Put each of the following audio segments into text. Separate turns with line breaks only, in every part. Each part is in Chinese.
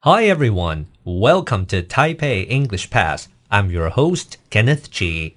Hi everyone, welcome to Taipei English Pass. I'm your host Kenneth Chi.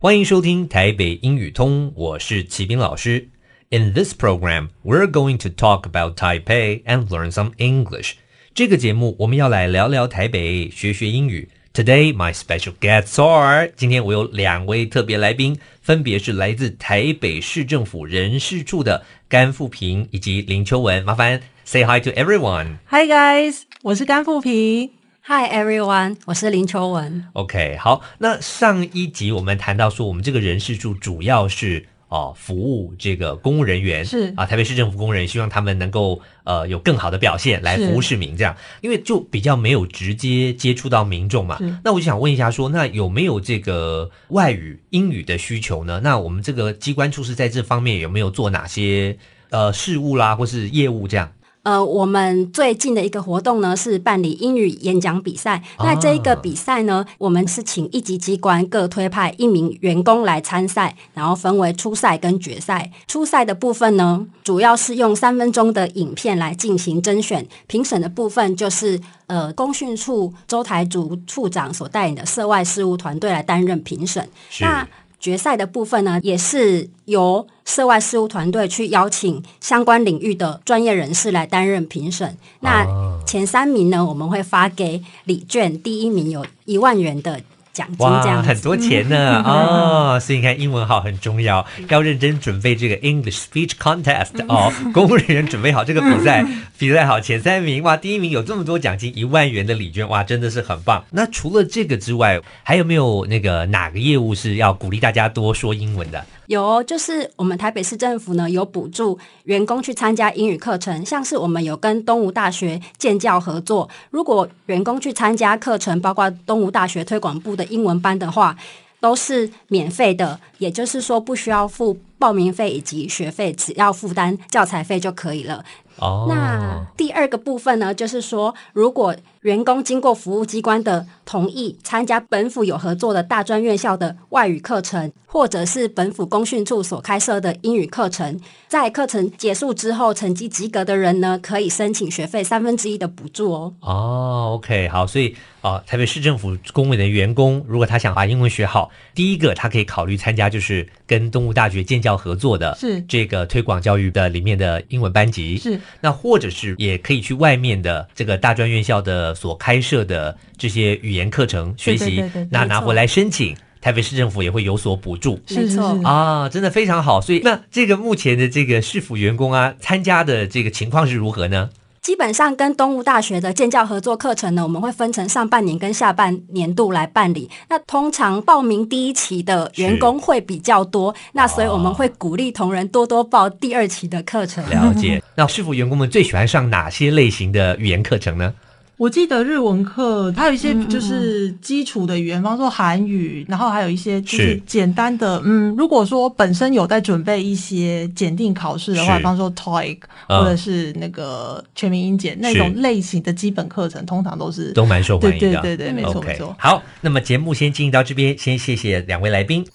欢迎收听台北英语通，我是齐斌老师。In this program, we're going to talk about Taipei and learn some English. 这个节目我们要来聊聊台北，学学英语。Today my special guests are，今天我有两位特别来宾，分别是来自台北市政府人事处的甘富萍以及林秋文。麻烦 say hi to everyone。
Hi guys，我是甘富平。
Hi everyone，我是林秋文。
OK，好，那上一集我们谈到说，我们这个人事处主要是。哦，服务这个公务人员
是
啊，台北市政府公务人员希望他们能够呃有更好的表现来服务市民，这样，因为就比较没有直接接触到民众嘛。那我就想问一下，说那有没有这个外语英语的需求呢？那我们这个机关处是在这方面有没有做哪些呃事务啦，或是业务这样？
呃，我们最近的一个活动呢，是办理英语演讲比赛。那这一个比赛呢，我们是请一级机关各推派一名员工来参赛，然后分为初赛跟决赛。初赛的部分呢，主要是用三分钟的影片来进行甄选。评审的部分就是呃，公训处周台竹处长所带领的涉外事务团队来担任评审。那决赛的部分呢，也是由涉外事务团队去邀请相关领域的专业人士来担任评审。那前三名呢，我们会发给礼券，第一名有一万元的。奖金这样
哇，很多钱呢 哦，所以你看英文好很重要，要认真准备这个 English Speech Contest 哦。公务人员准备好这个比赛，比赛好前三名哇，第一名有这么多奖金，一万元的礼券哇，真的是很棒。那除了这个之外，还有没有那个哪个业务是要鼓励大家多说英文的？
有，就是我们台北市政府呢有补助员工去参加英语课程，像是我们有跟东吴大学建教合作，如果员工去参加课程，包括东吴大学推广部的英文班的话，都是免费的，也就是说不需要付报名费以及学费，只要负担教材费就可以了。
哦，
那第二个部分呢，就是说如果员工经过服务机关的同意，参加本府有合作的大专院校的外语课程，或者是本府公训处所开设的英语课程，在课程结束之后，成绩及格的人呢，可以申请学费三分之一的补助哦。
哦，OK，好，所以啊、呃，台北市政府公委的员工，如果他想把英文学好，第一个他可以考虑参加就是跟东吴大学建教合作的，
是这
个推广教育的里面的英文班级，
是
那或者是也可以去外面的这个大专院校的。所开设的这些语言课程学习，
对对对对，
那拿回来申请，台北市政府也会有所补助。
没错
啊，真的非常好。所以，那这个目前的这个市府员工啊，参加的这个情况是如何呢？
基本上跟东吴大学的建教合作课程呢，我们会分成上半年跟下半年度来办理。那通常报名第一期的员工会比较多，那所以我们会鼓励同仁多多报第二期的课程。
了解。那市府员工们最喜欢上哪些类型的语言课程呢？
我记得日文课，它有一些就是基础的语言，比方说韩语，然后还有一些就是简单的，嗯，如果说本身有在准备一些检定考试的话，比方说 TOEIC 或者是那个全民英检那种类型的基本课程，通常都是
都蛮受欢迎的。
对对对对，没错没
错。好，那么节目先进行到这边，先谢谢两位来宾。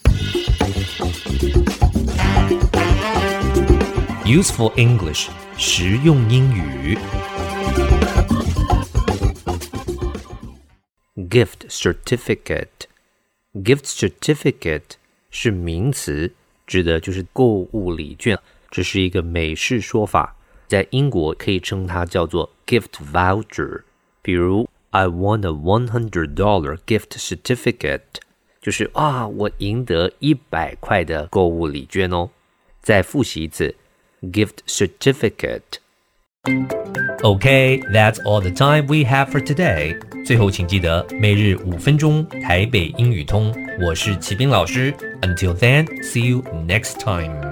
Useful English，实用英语。Gift certificate，gift certificate 是名词，指的就是购物礼券。这是一个美式说法，在英国可以称它叫做 gift voucher。比如，I won a one hundred dollar gift certificate，就是啊，我赢得一百块的购物礼券哦。再复习一次，gift certificate。Okay, that's all the time we have for today. 最后，请记得每日五分钟台北英语通。我是齐斌老师。Until then, see you next time.